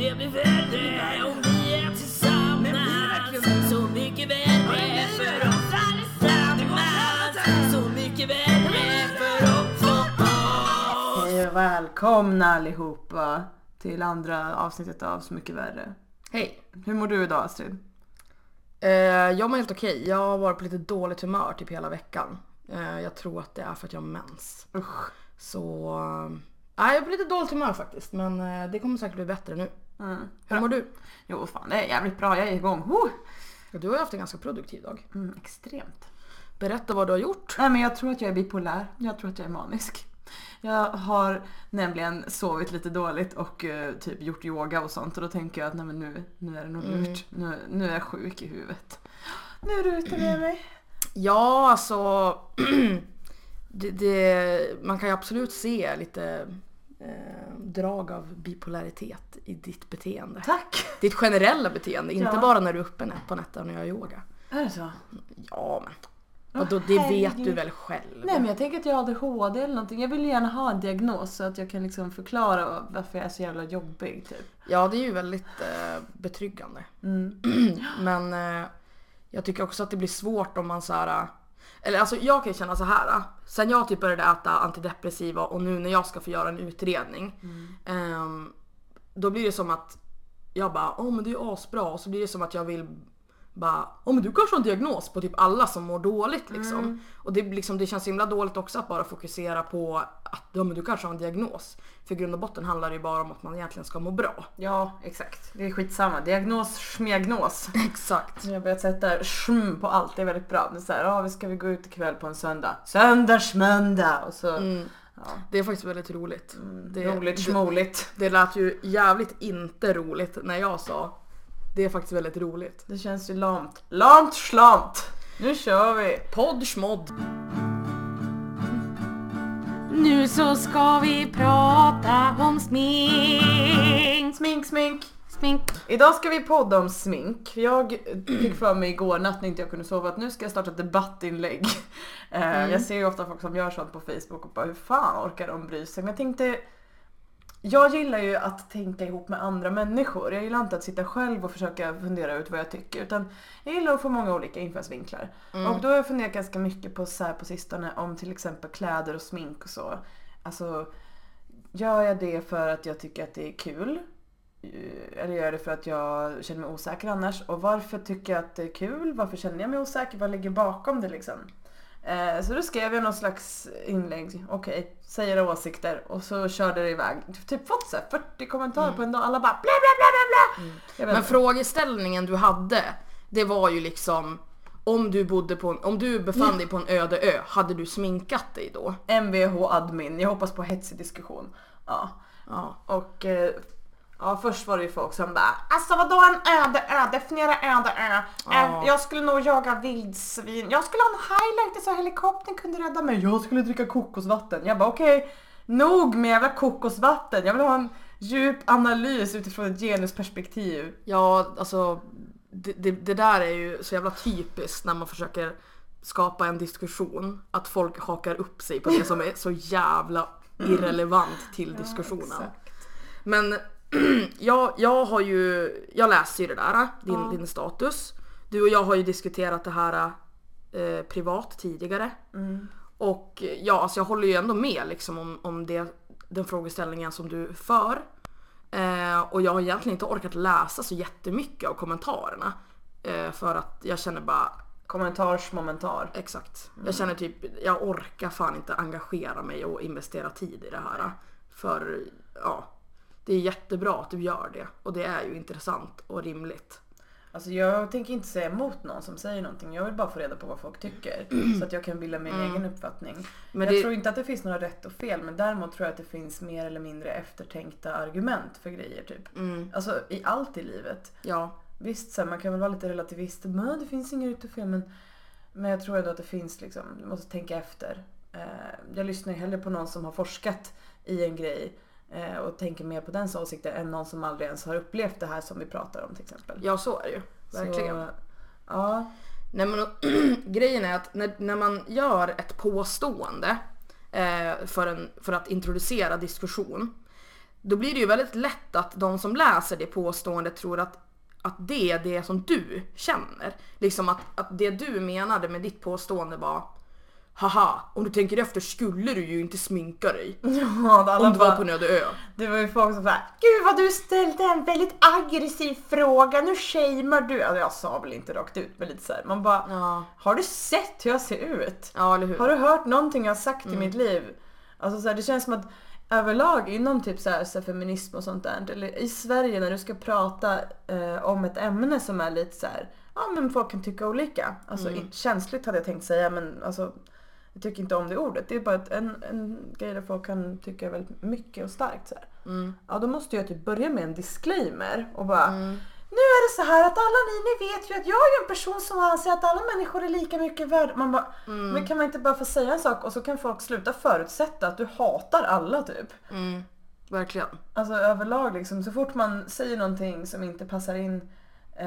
det blir värre om vi är tillsammans. Så mycket värre för oss allesammans. Så mycket värre för oss och oss. Hej och välkomna allihopa till andra avsnittet av Så mycket värre. Hej. Hur mår du idag Astrid? Eh, jag mår helt okej. Jag har varit på lite dåligt humör typ hela veckan. Eh, jag tror att det är för att jag har mens. Usch. Så... eh, Nej, jag är på lite dåligt humör faktiskt. Men eh, det kommer säkert bli bättre nu. Mm. Hur mår du? Jo fan det är jävligt bra, jag är igång. Ja, Du har ju haft en ganska produktiv dag. Mm, extremt. Berätta vad du har gjort. Nej men jag tror att jag är bipolär. Jag tror att jag är manisk. Jag har nämligen sovit lite dåligt och eh, typ gjort yoga och sånt och då tänker jag att nej men nu, nu är det nog lurt. Nu, nu är jag sjuk i huvudet. Nu rutar jag mig. Ja, alltså... det, det, man kan ju absolut se lite eh, drag av bipolaritet i ditt beteende. Tack! Ditt generella beteende, inte Ja. bara när du är uppe på nätterna och gör yoga. Är det så? Ja, men vadå, det vet herregud. du väl själv? Nej men jag tänker att jag har ADHD eller någonting. Jag vill gärna ha en diagnos så att jag kan liksom förklara varför jag är så jävla jobbig typ. Ja, det är ju väldigt eh, betryggande. Mm. Men eh, jag tycker också att det blir svårt om man så här. Eller alltså jag kan ju känna så här. Sen jag typ började äta antidepressiva och nu när jag ska få göra en utredning. ehm, då blir det som att jag bara, åh men det är ju asbra. Och så blir det som att jag vill bara, åh men du kanske har en diagnos på typ alla som mår dåligt liksom. Och det, liksom, det känns himla dåligt också att bara fokusera på att ja, men du kanske har en diagnos. För i grund och botten handlar det ju bara om att man egentligen ska må bra. Ja exakt. Det är skitsamma. Diagnos, smegnos. Exakt. Jag har börjat sätta shm på allt, det är väldigt bra. Det är såhär, ja vi ska vi gå ut ikväll på en söndag? Söndagsmöndag! Och så, ja. Det är faktiskt väldigt roligt. Det, roligt, det, schmoligt. det lät ju jävligt inte roligt när jag sa det är faktiskt väldigt roligt. Det känns ju lamt. Lamt slant! Nu kör vi! Podd schmodd. Nu så ska vi prata om smink. Smink, smink! Smink. Idag ska vi podda om smink. Jag fick för mig igår natt när inte jag kunde sova att nu ska jag starta ett debattinlägg. Eh, Jag ser ju ofta folk som gör sånt på Facebook och bara hur fan orkar de bry sig? Men jag tänkte jag gillar ju att tänka ihop med andra människor. Jag gillar inte att sitta själv och försöka fundera ut vad jag tycker. Utan jag gillar att få många olika infallsvinklar. Och då har jag funderat ganska mycket på så här på sistone om till exempel kläder och smink och så. Alltså, gör jag det för att jag tycker att det är kul? Eh, Eller gör jag det för att jag känner mig osäker annars? Och varför tycker jag att det är kul? Varför känner jag mig osäker? Vad ligger bakom det liksom? Eh, Så då skrev jag någon slags inlägg, okej, säger åsikter och så körde det iväg. Typ fått så här 40 kommentarer på en dag, alla bara bla bla bla bla bla. Vet Men frågeställningen du hade, det var ju liksom om du bodde på en, om du befann dig på en öde ö, hade du sminkat dig då? Mvh admin, jag hoppas på hetsig diskussion. Ja. Ja. Och eh, ja, först var det ju folk som bara Alltså vadå en öde ö? Definiera öde ö. Ja. Jag skulle nog jaga vildsvin. Jag skulle ha en highlighter så helikoptern kunde rädda mig. Jag skulle dricka kokosvatten. Jag bara okej, nog med jävla kokosvatten. Jag vill ha en djup analys utifrån ett genusperspektiv. Ja, alltså det, det, det där är ju så jävla typiskt när man försöker skapa en diskussion. Att folk hakar upp sig på det som är så jävla irrelevant till diskussionen. Men jag, jag har ju, jag läser ju det där, din, din status. Du och jag har ju diskuterat det här eh, privat tidigare. Och ja, alltså jag håller ju ändå med liksom om, om det, den frågeställningen som du för. Eh, och jag har egentligen inte orkat läsa så jättemycket av kommentarerna. Eh, för att jag känner bara, Kommentarsmomentar. exakt. Jag känner typ, jag orkar fan inte engagera mig och investera tid i det här. För ja, det är jättebra att du gör det. Och det är ju intressant och rimligt. Alltså jag tänker inte säga emot någon som säger någonting. Jag vill bara få reda på vad folk tycker. Så att jag kan bilda min egen uppfattning. Mm. Men jag det- tror inte att det finns några rätt och fel. Men däremot tror jag att det finns mer eller mindre eftertänkta argument för grejer. typ. Mm. Alltså i allt i livet. Ja, Visst, så här, man kan väl vara lite relativist. Men det finns inget rätt och fel. Men, men jag tror ändå att det finns liksom, du måste tänka efter. Eh, jag lyssnar ju hellre på någon som har forskat i en grej. Eh, och tänker mer på dens åsikter än någon som aldrig ens har upplevt det här som vi pratar om till exempel. ja så är det ju. Verkligen. Så, ja. Nej men grejen är att när, när man gör ett påstående eh, för, en, för att introducera diskussion. då blir det ju väldigt lätt att de som läser det påståendet tror att, att det är det som du känner. Liksom att, att det du menade med ditt påstående var Haha, om du tänker efter skulle du ju inte sminka dig. Ja, Om du var på en öde ö. Det var ju folk som såhär, Gud vad du ställde en väldigt aggressiv fråga, nu shamear du. Alltså jag sa väl inte rakt ut men lite såhär, man bara, Ja, har du sett hur jag ser ut? ja eller hur? Har du hört någonting jag har sagt Mm. i mitt liv? Alltså så här, det känns som att överlag inom typ så här, så här feminism och sånt där, eller i Sverige när du ska prata eh, om ett ämne som är lite så här, ja men folk kan tycka olika. Alltså Mm. känsligt hade jag tänkt säga men alltså jag tycker inte om det ordet. Det är bara en, en grej där folk kan tycka väldigt mycket och starkt så här. Mm. Ja då måste jag typ börja med en disclaimer och bara Mm. Nu är det så här att alla ni, ni vet ju att jag är en person som anser att alla människor är lika mycket värda. Man bara, Mm. men kan man inte bara få säga en sak och så kan folk sluta förutsätta att du hatar alla typ. Mm, verkligen. Alltså överlag liksom, så fort man säger någonting som inte passar in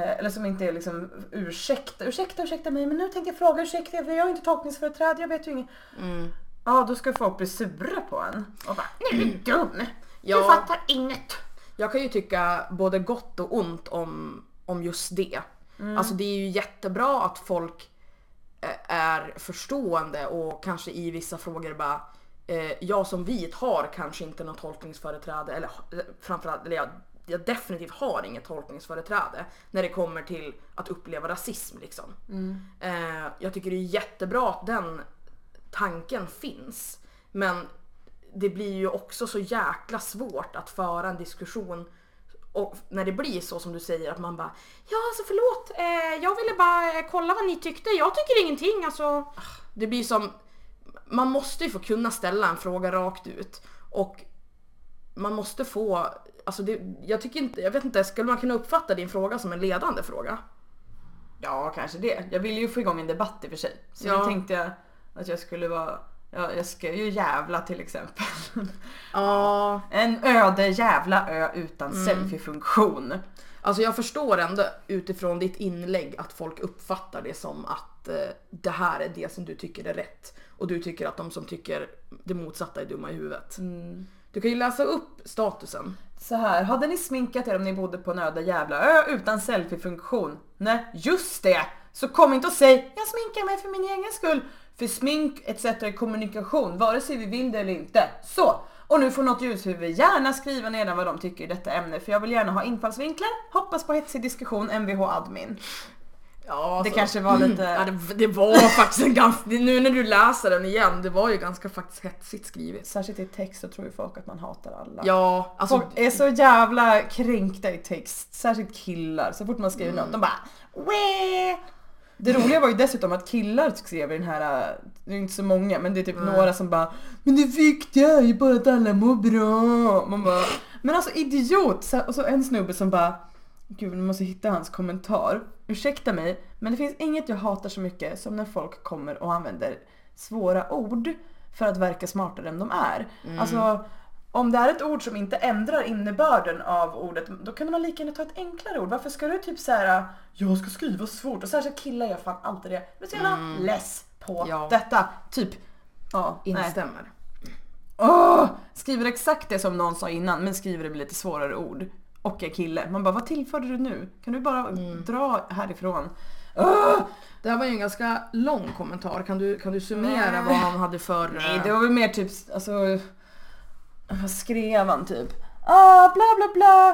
eller som inte är liksom ursäkta, ursäkta, ursäkta mig men nu tänkte jag fråga, ursäkta jag är ju inte tolkningsföreträde, jag vet ju inget. Mm. Ja då ska folk bli sura på en och bara, du är dum, Ja. du fattar inget. Jag kan ju tycka både gott och ont om, om just det. Alltså det är ju jättebra att folk eh, är förstående och kanske i vissa frågor bara eh, jag som vit har kanske inte något tolkningsföreträde eller eh, framförallt, eller jag, jag definitivt har inget tolkningsföreträde när det kommer till att uppleva rasism liksom. Eh, jag tycker det är jättebra att den tanken finns. Men det blir ju också så jäkla svårt att föra en diskussion och när det blir så som du säger att man bara Ja alltså förlåt, eh, jag ville bara eh, kolla vad ni tyckte, jag tycker ingenting alltså. Det blir som, man måste ju få kunna ställa en fråga rakt ut och man måste få, alltså det, jag tycker inte, jag vet inte, skulle man kunna uppfatta din fråga som en ledande fråga? Ja, kanske det. Jag ville ju få igång en debatt i och för sig. Så Ja. då tänkte jag att jag skulle vara, ja, jag ska ju jävla till exempel. Ja, En öde jävla ö utan Mm. selfie-funktion. Alltså jag förstår ändå utifrån ditt inlägg att folk uppfattar det som att eh, det här är det som du tycker är rätt. Och du tycker att de som tycker det motsatta är dumma i huvudet. Du kan ju läsa upp statusen. Så här, hade ni sminkat er om ni bodde på en öde jävla ö utan selfiefunktion? Nej, just det! Så kom inte och säg jag sminkar mig för min egen skull. För smink etc är kommunikation, vare sig vi vill det eller inte. Så! Och nu får något ljushuvud gärna skriva nedan vad de tycker i detta ämne för jag vill gärna ha infallsvinklar. Hoppas på hetsig diskussion, Mvh admin. Ja, Det kanske var lite... Ja, det, det var faktiskt en ganska, nu när du läser den igen, det var ju ganska faktiskt hetsigt skrivet. Särskilt i text så tror ju folk att man hatar alla. Ja, alltså Folk är så jävla kränkta i text, särskilt killar. Så fort man skriver något, de bara Wee! Det roliga var ju dessutom att killar skrev i den här, det är inte så många men det är typ några som bara Men det viktiga är ju bara att alla mår bra. Man bara Men alltså idiot! Och så en snubbe som bara Gud nu måste hitta hans kommentar. Ursäkta mig men det finns inget jag hatar så mycket som när folk kommer och använder svåra ord för att verka smartare än de är. Alltså om det är ett ord som inte ändrar innebörden av ordet, då kan man lika gärna ta ett enklare ord. Varför ska du typ såhär, jag ska skriva svårt och särskilt killar gör fan alltid det. Jag blir så jävla less på Ja. detta. Typ, ja, nej. instämmer. Åh! skriver exakt det som någon sa innan men skriver det med lite svårare ord. Och är kille. Man bara, vad tillförde du nu? Kan du bara dra härifrån? Åh! Det här var ju en ganska lång kommentar, kan du, kan du summera Nej. vad han hade för... Nej, eh, det var väl mer typ, alltså... Vad skrev han typ? Ah, bla bla bla,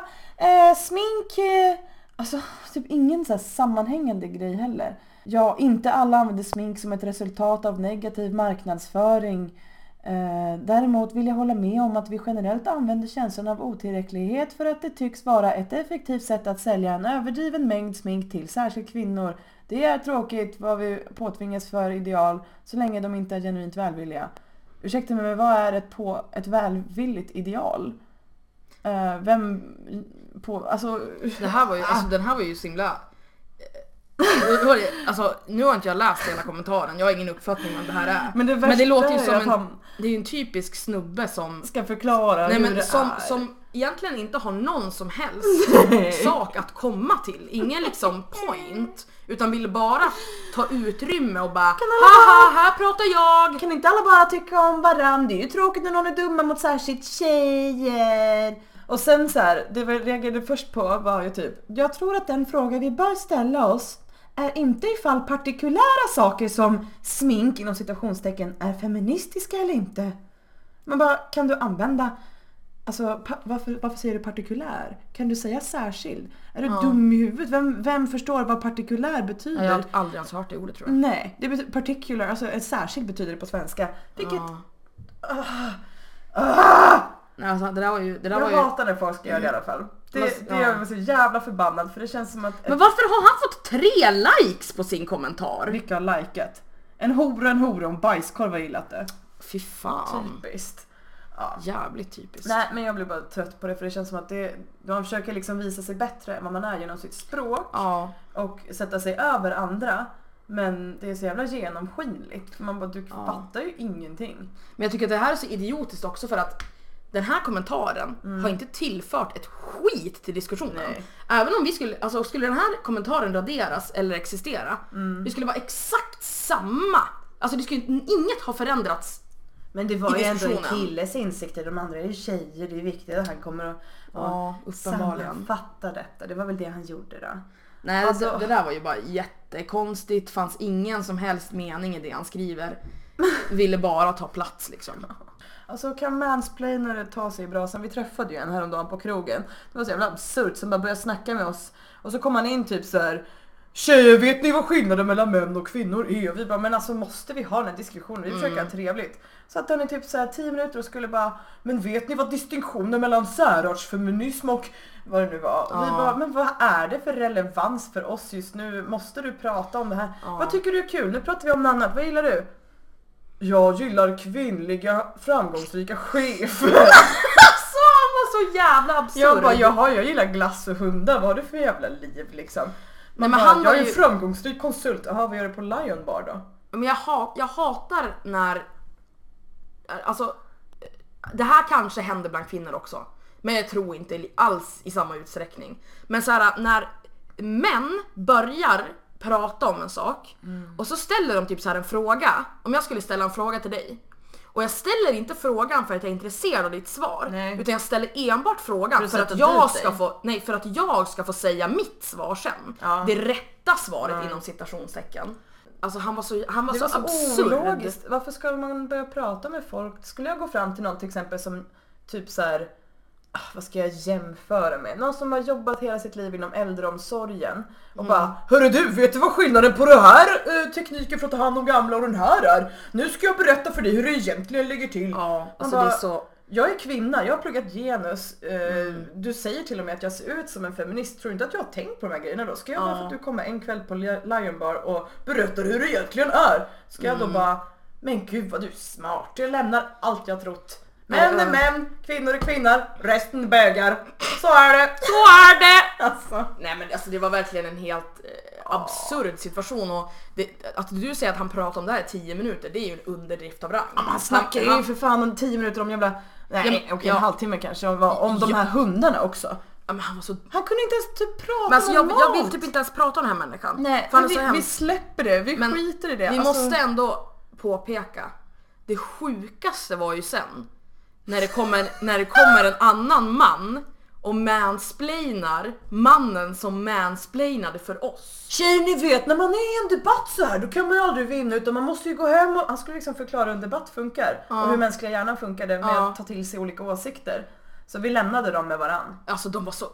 eh, smink... Eh, alltså typ ingen så här sammanhängande grej heller. Ja, inte alla använder smink som ett resultat av negativ marknadsföring. Eh, däremot vill jag hålla med om att vi generellt använder känslan av otillräcklighet för att det tycks vara ett effektivt sätt att sälja en överdriven mängd smink till särskilt kvinnor. Det är tråkigt vad vi påtvingas för ideal så länge de inte är genuint välvilliga. Ursäkta mig, men vad är ett, på, ett välvilligt ideal? Eh, vem på, alltså... Det här var ju, alltså, den här var ju så himla... Alltså, nu har inte jag läst hela kommentaren, jag har ingen uppfattning om det här är. Men det, Men det låter ju som en, han det är en typisk snubbe som, ska förklara nej hur men det som, är. som egentligen inte har någon som helst sak att komma till. Ingen liksom point. Utan vill bara ta utrymme och bara haha här pratar jag. Kan inte alla bara tycka om varandra? Det är ju tråkigt när någon är dumma mot särskilt tjejer. Och sen så här, det jag reagerade först på var ju typ, jag tror att den fråga vi bör ställa oss är inte ifall partikulära saker som smink inom citationstecken är feministiska eller inte. Man bara, kan du använda Alltså varför, varför säger du partikulär? Kan du säga särskild? Är du Ja. dum i huvudet? Vem, vem förstår vad partikulär betyder? Jag har aldrig ens hört det ordet tror jag. Nej, det betyder particular, alltså särskild betyder det på svenska. Vilket... Ja. Ah! Nej, Alltså, det där var ju... Det där Jag var ju... hatar när folk ska göra det i alla fall. Det, Men- det ja. gör mig så jävla förbannad för det känns som att Men varför har han fått tre likes på sin kommentar? mycket har likat. En hora, en hora och en bajskorv har gillat det. Fy fan. Typiskt. Ja. Jävligt typiskt. Nej men jag blir bara trött på det för det känns som att det, man försöker liksom visa sig bättre än vad man är genom sitt språk Ja. och sätta sig över andra. Men det är så jävla genomskinligt. Man bara, du Ja. fattar ju ingenting. Men jag tycker att det här är så idiotiskt också för att den här kommentaren har inte tillfört ett skit till diskussionen. Nej. Även om vi skulle, alltså skulle den här kommentaren raderas eller existera, det skulle vara exakt samma. Alltså det skulle, inget har förändrats. Men det var ju ändå en killes insikter, de andra är ju tjejer, det är viktigt att han kommer att Ja, sammanfatta detta. Det var väl det han gjorde då. Nej Alltså- det, det där var ju bara jättekonstigt, fanns ingen som helst mening i det han skriver. Ville bara ta plats liksom. Alltså kan mansplainare ta sig i brasan? Vi träffade ju en häromdagen på krogen. Det var så jävla absurt som bara började snacka med oss och så kom han in typ så här. Tjejer vet ni vad skillnaden mellan män och kvinnor är? Och vi bara men alltså måste vi ha den här diskussionen? Vi försöker ha trevligt. Så att han i typ så här 10 minuter och skulle bara men vet ni vad distinktionen mellan särartsfeminism och vad det nu var? Och vi Ja. bara men vad är det för relevans för oss just nu? Måste du prata om det här? Ja. Vad tycker du är kul? Nu pratar vi om något annat. Vad gillar du? Jag gillar kvinnliga framgångsrika chefer. Alltså han var så jävla absurd! Jag bara jaha jag gillar glass och hundar, vad har du för jävla liv liksom? Man men bara, han jag var är ju- framgångsrik konsult, jaha vad gör du på Lion Bar då? Men jag, hat, jag hatar när... Alltså, det här kanske händer bland kvinnor också. Men jag tror inte alls i samma utsträckning. Men så här, när män börjar prata om en sak och så ställer de typ så här en fråga. Om jag skulle ställa en fråga till dig. Och jag ställer inte frågan för att jag är intresserad av ditt svar. Nej. Utan jag ställer enbart frågan För för, att jag ska dig. få, nej, för att jag ska få säga mitt svar sen. Ja. Det rätta svaret Ja. inom citationstecken. Alltså han var så, han var Det så, var så absurd. ologiskt. Varför ska man börja prata med folk? Skulle jag gå fram till någon till exempel som typ så här. Ah, Vad ska jag jämföra med? Någon som har jobbat hela sitt liv inom äldreomsorgen och Mm. bara Hörru du, vet du vad skillnaden på det här eh, tekniken för att ta hand om gamla och den här är? Nu ska jag berätta för dig hur det egentligen ligger till. Ja, alltså bara- det är så... Jag är kvinna, jag har pluggat genus. Eh, Mm. Du säger till och med att jag ser ut som en feminist. Tror du inte att jag har tänkt på de här grejerna då? Ska jag bara Ja. för att du kommer en kväll på Li- Lion Bar och berättar hur det egentligen är? Ska jag Mm. då bara, men gud vad du är smart. Jag lämnar allt jag trott. Män är Ja. män, kvinnor är kvinnor, resten är bögar. Så är det. Så är det! Alltså. Nej men alltså det var verkligen en helt eh, absurd situation och det, att du säger att han pratar om det här i 10 minuter det är ju en underdrift av rang. Man snackar ju för fan om 10 minuter om jävla, nej Ja, okej ja. en halvtimme kanske om, om de Ja. här hundarna också. Ja, han så... Han kunde inte ens typ prata Men alltså jag, jag vill typ inte ens prata om den här människan. Nej, för han vi, vi släpper det, vi Men skiter i det. Vi Alltså- måste ändå påpeka, det sjukaste var ju sen när det kommer, när det kommer en annan man och mansplainar mannen som mansplainade för oss. Tjejer ni vet när man är i en debatt så här då kan man ju aldrig vinna utan man måste ju gå hem och han skulle liksom förklara hur en debatt funkar Ja. och hur mänskliga hjärnan funkade med Ja. att ta till sig olika åsikter. Så vi lämnade dem med varann. Alltså de var så...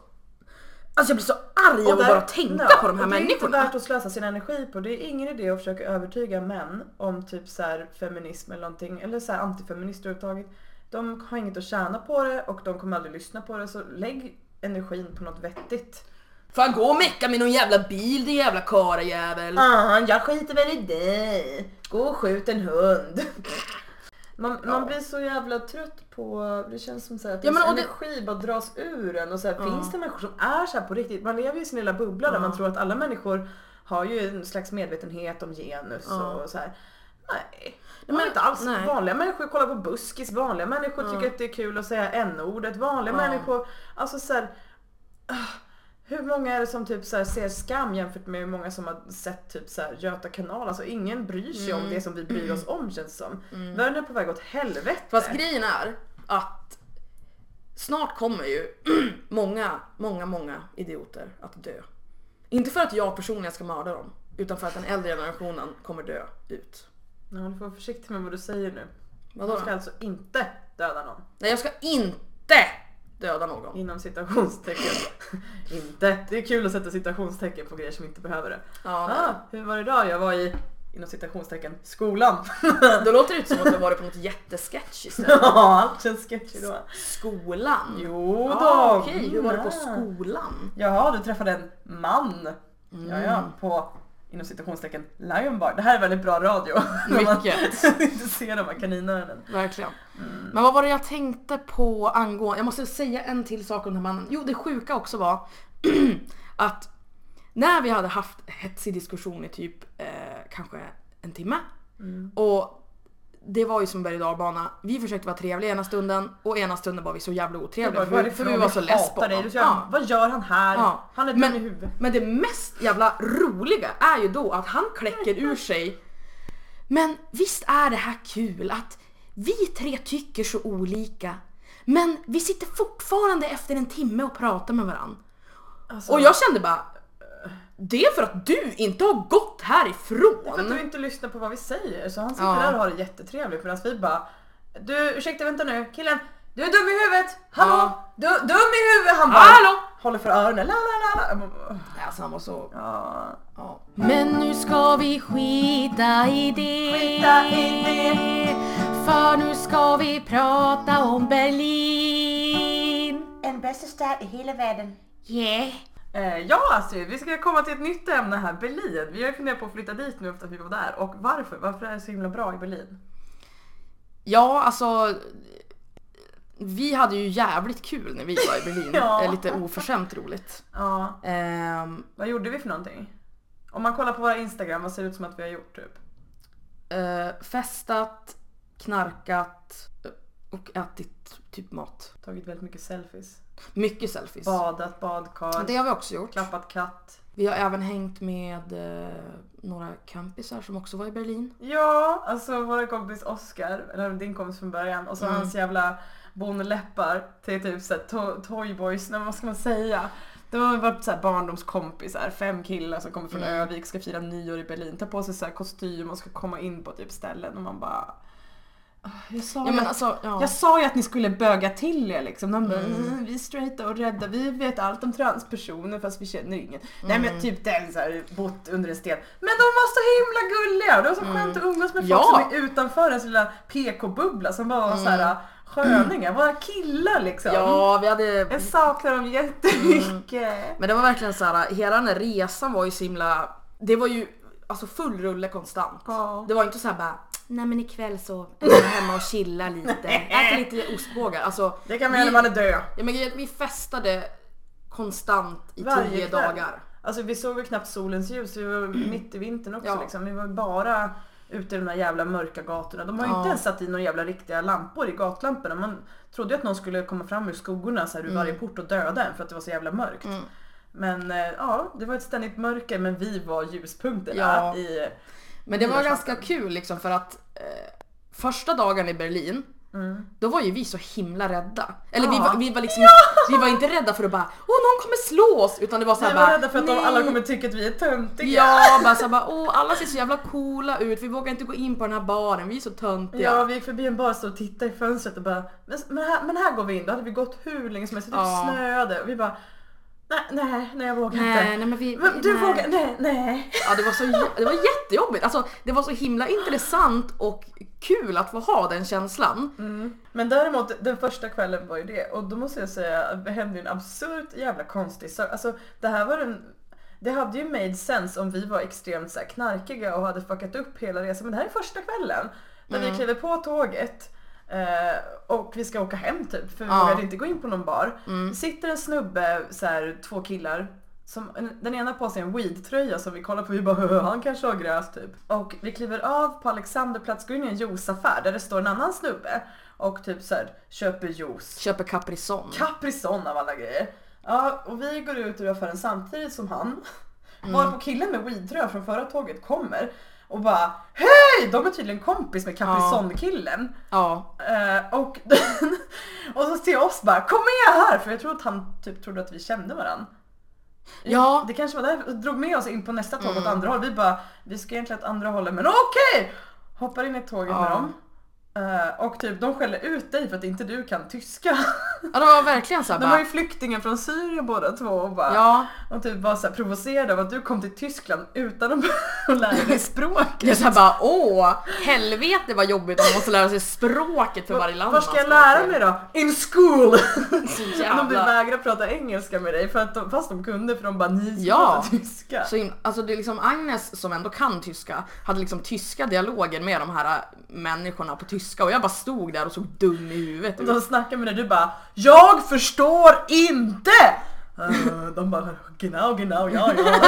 Alltså jag blir så arg av att bara tänka ja, på de här och Det är inte människorna. värt att slösa sin energi på. Det är ingen idé att försöka övertyga män om typ så här feminism eller någonting eller så här antifeminister överhuvudtaget. De har inget att tjäna på det och de kommer aldrig lyssna på det så lägg energin på något vettigt. Fan gå och mecka med någon jävla bil din jävla karajävel. Ah, jag skiter väl i dig. Gå och skjut en hund. Man, man blir så jävla trött på, det känns som så här att Ja, men och det- energi bara dras ur en och så här, Ja. finns det människor som är så här på riktigt? Man lever ju i sin lilla bubbla där Ja. man tror att alla människor har ju en slags medvetenhet om genus Ja. och så här. Nej, men- men, inte alls. nej. Vanliga människor kollar på buskis, vanliga människor Ja. tycker att det är kul att säga n-ordet, vanliga Ja. människor, alltså så här, ah, hur många är det som typ så här ser skam jämfört med hur många som har sett typ så här Göta kanal? Alltså ingen bryr sig om Mm. det som vi bryr oss om känns som. Världen är på väg åt helvete. Fast grejen är att snart kommer ju många, många, många idioter att dö. Inte för att jag personligen ska mörda dem, utan för att den äldre generationen kommer dö ut. Ja, du får vara försiktig med vad du säger nu. Vadå Du ska alltså inte döda någon. Nej jag ska inte döda någon. Inom citationstecken. inte. Det är kul att sätta citationstecken på grejer som inte behöver det. Ja, Ah, hur var det idag? Jag var i, inom citationstecken, skolan. Då låter det inte som att du varit på något jättesketch istället. Ja, allt känns sketchy då. Skolan? Jo då. ah, Okej, hur var det på Mm. skolan? Jaha, du träffade en man. Ja, ja, på inom citationstecken Lion Bar. Det här är väldigt bra radio. När man Mycket. inte ser de här kaninöronen. Verkligen. Men vad var det jag tänkte på angående, jag måste säga en till sak om den här mannen. Jo det sjuka också var att när vi hade haft hetsig diskussion i typ eh, kanske en timme och det var ju som berg och. Vi försökte vara trevliga ena stunden och ena stunden var vi så jävla otrevliga är för, för vi var så less på honom. Ja. Vad gör han här? Ja. Han är dum Men- i huvudet. Men det mest jävla roliga är ju då att han kläcker ur sig Men visst är det här kul att vi tre tycker så olika men vi sitter fortfarande efter en timme och pratar med varandra. Alltså, Och jag kände bara Det är för att du inte har gått För att härifrån. du inte lyssnar på vad vi säger. Så han sitter Ja. där och har det jättetrevligt medan vi bara Du ursäkta vänta nu killen. Du är dum i huvudet. Hallå? Ja. Du, dum i huvudet. Han bara Hallå! håller för öronen. La, la, la, la. Alltså han var så... Ja. Ja. Men nu ska vi skita i det. Skita i det. För nu ska vi prata om Berlin. En bästa stad i hela världen. Yeah. Eh, ja Astrid, vi ska komma till ett nytt ämne här, Berlin. Vi har ju funderat på att flytta dit nu efter att vi var där. Och varför? Varför är det så himla bra i Berlin? Ja, alltså. Vi hade ju jävligt kul när vi var i Berlin. Ja. Lite oförskämt roligt. Ja, Ehm, vad gjorde vi för någonting? Om man kollar på våra Instagram, vad ser det ut som att vi har gjort typ? eh, festat, knarkat och ätit typ mat. Tagit väldigt mycket selfies. Mycket selfies. Badat, badkar, Det har vi också gjort. klappat katt. Vi har även hängt med eh, några kompisar som också var i Berlin. Ja, alltså vår kompis Oscar, eller din kompis från början, och så Mm. hans jävla bonläppar till typ såhär to- Toyboys, nej, vad ska man säga? Det har varit såhär barndomskompisar, fem killar som kommer från Mm. Övik, ska fira nyår i Berlin, tar på sig såhär kostym och ska komma in på typ ställen och man bara... "Ah, Jag sa, Ja men alltså, ja. jag sa ju att ni skulle böga till er liksom. De bara, Mm. "Mm, vi är straighta och rädda, vi vet allt om transpersoner fast vi känner ingen. Nej Mm. men typ den så här, bott under en sten. Men de var så himla gulliga det var så skönt att umgås med folk Mm. Ja. som är utanför ens lilla PK-bubbla som bara var så här sköningar, våra killar liksom. Ja, vi hade... Jag saknar dem jättemycket. Men det var verkligen så här, hela den här resan var ju så himla... Det var ju alltså full rulle konstant. Ja. Det var inte så här bara Nej men ikväll så är jag hemma och chillar lite, äter lite ostbågar. Alltså, Det kan man göra när man är död. ja, men grejen vi festade konstant i Varje tio kväll. dagar. Alltså vi såg ju knappt solens ljus, vi var mitt i vintern också Ja. liksom. Vi var bara ute i de där jävla mörka gatorna. De har ju Ja. inte ens satt in några jävla riktiga lampor i gatlamporna. Man trodde ju att någon skulle komma fram ur skuggorna så här, ur varje port och döda en för att det var så jävla mörkt. Mm. Men eh, ja, det var ett ständigt mörker men vi var ljuspunkterna Ja. i... Men det var ganska kul liksom för att eh, första dagen i Berlin Mm. då var ju vi så himla rädda. Eller vi, Ja. var, vi var liksom vi var inte rädda för att bara åh någon kommer slå oss utan det var Vi såhär var bara rädda för att alla kommer tycka att vi är töntiga. Ja, bara såhär bara åh alla ser så jävla coola ut, vi vågar inte gå in på den här baren, vi är så töntiga. Ja, vi gick förbi en bar och stod och tittade i fönstret och bara men, men, här, men här går vi in. Då hade vi gått hur länge som helst. Det typ Ja. snöade och vi bara nej, nej, jag vågar Nej, inte. nej men vi... Men du nej. vågar, nej, nej. Ja det var, så, det var jättejobbigt, alltså det var så himla intressant och kul att få ha den känslan. Men däremot den första kvällen var ju det och då måste jag säga att det hände en absurt jävla konstig sak. Alltså det här var en det hade ju made sense om vi var extremt så knarkiga och hade fuckat upp hela resan. Men det här är första kvällen när vi kliver på tåget eh, och vi ska åka hem typ för vi Ja. vågade inte gå in på någon bar. Sitter en snubbe, så här, två killar som, en- den ena på sig en weed-tröja som vi kollar på vi bara "Höhö, han kanske har gräs typ. Och vi kliver av på Alexanderplatz, går in i en juiceaffär där det står en annan snubbe och typ så här, köper juice. Köper Caprison. Caprison av alla grejer. Ja, och vi går ut ur affären samtidigt som han. Mm. Varpå killen med weed-tröja från förra tåget kommer och bara Hej! de är tydligen kompis med Capri-Sun-killen. Ja. Eh, och, och så till oss bara kom med här för jag tror att han typ trodde att vi kände varandra. Ja. Det kanske var därför, drog med oss in på nästa tåg åt andra håll. Vi bara, vi ska egentligen åt andra hållet men okej! Hoppar in i tåget Ja. med dem. Eh, och typ de skäller ut dig för att inte du kan tyska. ja, det var verkligen såhär De var ju flyktingar från Syrien båda två och bara Ja. och typ var så här provocerade av att du kom till Tyskland utan att lära dig språket. Jag är såhär bara åh, helvete vad jobbigt man måste lära sig språket för varje land Var ska jag lära mig då? In school! De jävla... vägrar prata engelska med dig för att de, fast de kunde för de bara ni ska Ja. prata tyska. Så in, alltså det är liksom Agnes som ändå kan tyska hade liksom tyska dialoger med de här äh, människorna på tyska och jag bara stod där och såg dum i huvudet Och ut. de snackar med dig du bara Jag förstår inte! Eh, de bara genau genau ja ja.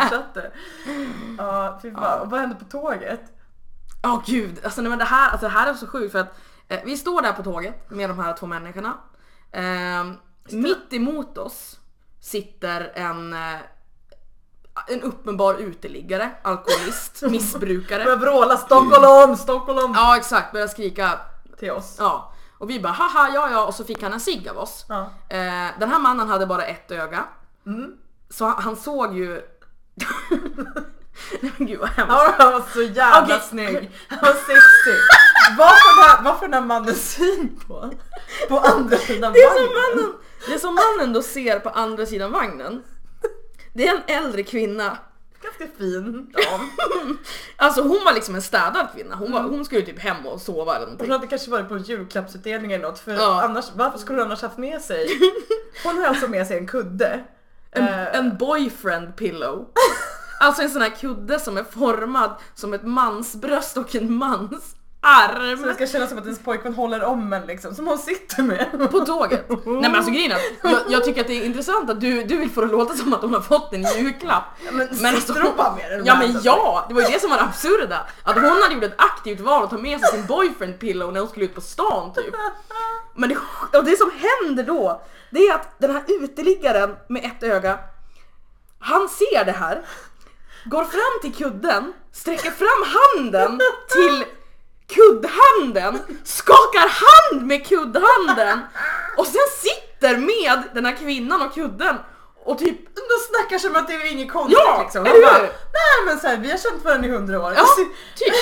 Fortsatte. Ja fy fan. Och vad hände på tåget? Åh gud, alltså, nej, men det, här, alltså det här är så sjukt för att eh, vi står där på tåget med de här två människorna. Eh, mitt emot oss sitter en, eh, en uppenbar uteliggare, alkoholist, missbrukare. Börjar vråla Stockholm, Stockholm Ja exakt, börjar skrika till oss. ja. Och vi bara haha ja ja och så fick han en cigg av oss. Ja. Eh, den här mannen hade bara ett öga. Mm. Så han, han såg ju... Nej, men Gud vad hemskt. Ja, han var så jävla Okej. snygg. Han var sexig. Här, varför den här mannens syn på, på andra sidan Det är som vagnen? mannen, det som mannen då ser på andra sidan vagnen. Det är en äldre kvinna. Ganska fin dam. Alltså hon var liksom en städad kvinna. Hon, var, hon skulle typ hem och sova eller någonting. Hon hade kanske varit på julklappsutdelning eller något för Ja. annars, varför skulle hon annars haft med sig? Hon har alltså med sig en kudde. En, Eh, en boyfriend pillow. Alltså en sån här kudde som är formad som ett mansbröst och en mans Så arm. det ska kännas som att ens pojkvän håller om en liksom, som hon sitter med. På tåget. Nej men alltså grejen är att jag, jag tycker att det är intressant att du, du vill få det att låta som att hon har fått en julklapp. Men, Men sitter hon bara med den Ja men ja, det var ju det som var det absurda. Att hon hade gjort ett aktivt val att ta med sig sin boyfriend pillow när hon skulle ut på stan typ. Men det, och det som händer då, det är att den här uteliggaren med ett öga, han ser det här, går fram till kudden, sträcker fram handen till kuddhanden, skakar hand med kuddhanden och sen sitter med den här kvinnan och kudden och typ De snackar som att det är inget konstigt Ja, liksom. Han bara? Nej men så här, vi har känt varandra i hundra år. Ja, typ.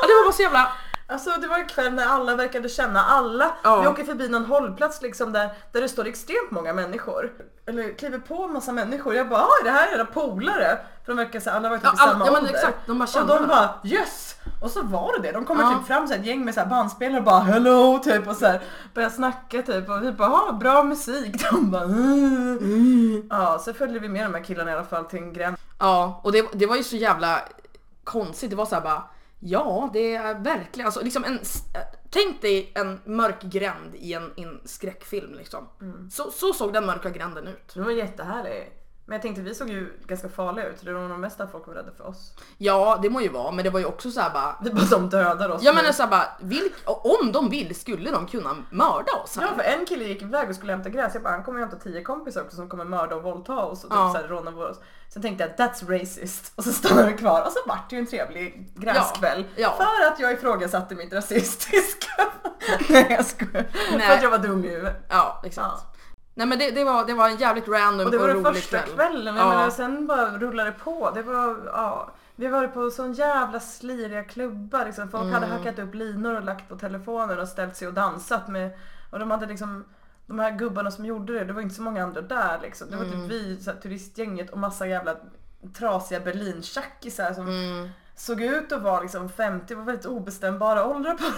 Ja, det var bara så jävla... Alltså det var en kväll när alla verkade känna alla. Ja. Vi åker förbi någon hållplats liksom där, där det står extremt många människor. Eller kliver på en massa människor. Jag bara, "Ah, är det här era polare? För de verkar så alla verkar Ja, typ i samma ja, men ålder. exakt, de bara och kände de bara yes! Och så var det det. De kommer Ja. typ fram så här, ett gäng med så här bandspelare och bara hello typ och så här, börjar snacka typ och vi bara "Ah, bra musik. De bara mm. Ja så följde vi med de här killarna i alla fall till en gräns. Ja, och det, det var ju så jävla konstigt. Det var så här bara, ja det är verkligen, alltså liksom en, äh, tänk dig en mörk gränd i en, en skräckfilm liksom. Så, så såg den mörka gränden ut. Det var jättehärligt. Men jag tänkte vi såg ju ganska farliga ut. Det var nog mest att folk var rädda för oss. Ja, det må ju vara, men det var ju också så här bara, Det är bara de dödar oss jag nu. menar så här bara, vilk, om de vill skulle de kunna mörda oss här. Ja för en kille gick iväg och skulle hämta gräs. Jag bara han kommer hämta tio kompisar också som kommer mörda och våldta oss och typ Ja. så här, råna våra. Sen tänkte jag that's racist och så stannade vi kvar och så vart det ju en trevlig gräskväll. Ja. För att jag ifrågasatte mitt rasistiska. Nej jag skojar. Nej. För att jag var dum i huvudet. Ja, exakt. Ja. Nej men det, det, var, det var en jävligt random Och det var den rolig första kväll. kvällen. Jag Ja. menar, sen bara rullade det på. Det var, ja. Vi varit på sån jävla sliriga klubbar. Liksom. Folk hade Mm. hackat upp linor och lagt på telefonen och ställt sig och dansat med. Och de hade liksom de här gubbarna som gjorde det, det var inte så många andra där liksom. Det var Mm. typ vi, här, turistgänget och massa jävla trasiga berlintjackisar som Mm. Såg ut att vara liksom 50, var väldigt obestämbara åldrar på dem.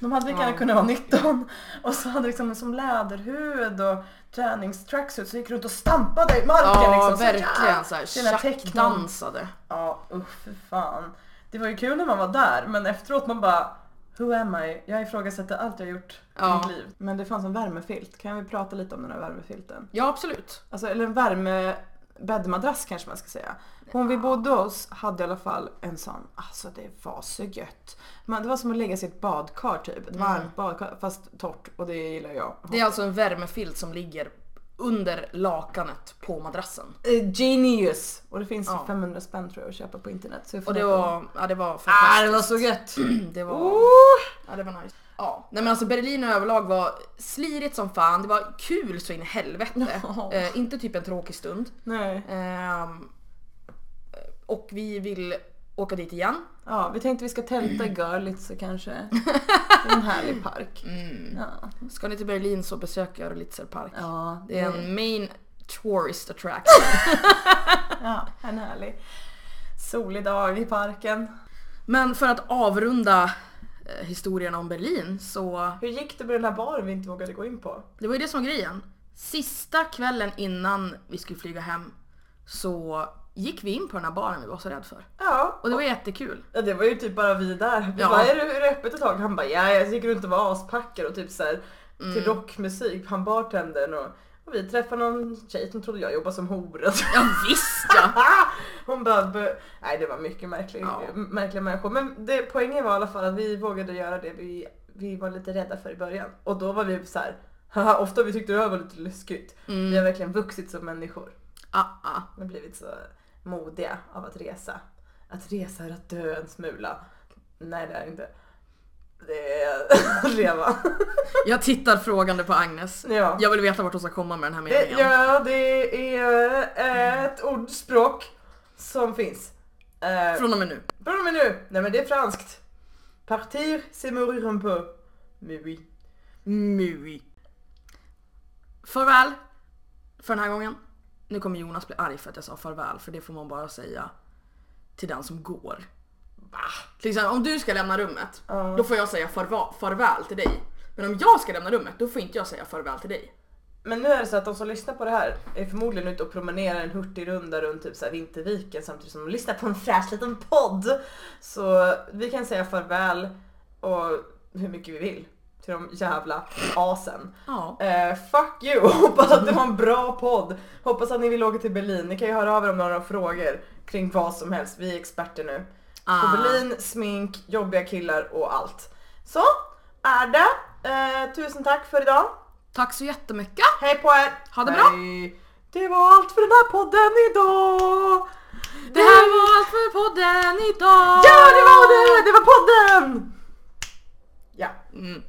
De hade lika gärna Ja. kunnat vara 19. Och så hade liksom som läderhuvud och träningstracksuit så gick runt och stampade i marken Ja, liksom. Så verkligen sina technon. tjackdansade. Ja usch för fan. Det var ju kul när man var där men efteråt man bara Who am I? Jag ifrågasätter allt jag har gjort i Ja. mitt liv. Men det fanns en värmefilt. Kan vi prata lite om den här värmefilten? Ja absolut. Alltså, eller en värme bäddmadrass kanske man ska säga. Hon vi bodde hos hade i alla fall en sån, alltså det var så gött. Men det var som att lägga sig i ett badkar typ. Ett varmt badkar fast torrt och det gillar jag. Det är alltså en värmefilt som ligger under lakanet på madrassen. Eh, Genius! Och det finns Ja. för 500 spänn tror jag att köpa på internet. Och det var, ja det var Ah, fantastiskt. det var så gött! det var, Oh! ja det var nice. Ja, nej men alltså Berlin överlag var slirigt som fan, det var kul så in i helvete. Ja. Eh, inte typ en tråkig stund. Nej. Ehm, och vi vill åka dit igen. Ja, vi tänkte vi ska tälta i Görlitz kanske. Det är en härlig park. Mm. Ja. Ska ni till Berlin så besök Görlitzer park. Ja, Det är en main tourist attraction. ja, en härlig solig dag i parken. Men för att avrunda eh, historien om Berlin så Hur gick det med den här baren vi inte vågade gå in på? det var ju det som var grejen. Sista kvällen innan vi skulle flyga hem så gick vi in på den här baren vi var så rädda för. Ja, Och det var jättekul. Ja det var ju typ bara vi där. Vi Ja. bara, är det, är det öppet ett tag? Han bara, ja jag gick runt och var aspackad och typ såhär Mm. till rockmusik, han bartendern och, och vi träffade någon tjej som trodde jag jobbade som hora. Ja visst ja! Hon bara, bö- nej det var mycket märklig, Ja. märkliga människor. Men det, poängen var i alla fall att vi vågade göra det vi, vi var lite rädda för i början. Och då var vi så här. Haha, ofta vi tyckte det här var lite läskigt. Mm. Vi har verkligen vuxit som människor. Ah, ah. Vi har blivit så modiga av att resa. Att resa är att dö en smula. Nej det är inte. Det är leva. Jag tittar frågande på Agnes. Ja. Jag vill veta vart hon ska komma med den här Det, meningen. ja, det är ett ordspråk som finns. Eh, Från och med nu. Från och med nu. Nej men det är franskt. Partir, c'est mourir un peu. Mais oui. Mui. Farväl för den här gången. Nu kommer Jonas bli arg för att jag sa farväl för det får man bara säga till den som går. Va? Till exempel om du ska lämna rummet, Ja. då får jag säga farva, farväl till dig. Men om jag ska lämna rummet, då får inte jag säga farväl till dig. Men nu är det så att de som lyssnar på det här är förmodligen ute och promenerar en hurtig runda runt typ så här Vinterviken samtidigt som de lyssnar på en fräsch liten podd. Så vi kan säga farväl och hur mycket vi vill till de jävla asen. Ja. Eh, fuck you! Hoppas att det var en bra podd. Hoppas att ni vill åka till Berlin. Ni kan ju höra av er om några frågor kring vad som helst. Vi är experter nu. Ah. Berlin, smink, jobbiga killar och allt. Så är det. Eh, tusen tack för idag. Tack så jättemycket. Hej på er! Ha det bra. Hej. Det var allt för den här podden idag! Det här var allt för podden idag. Ja det var det! Det var podden! Ja. Mm.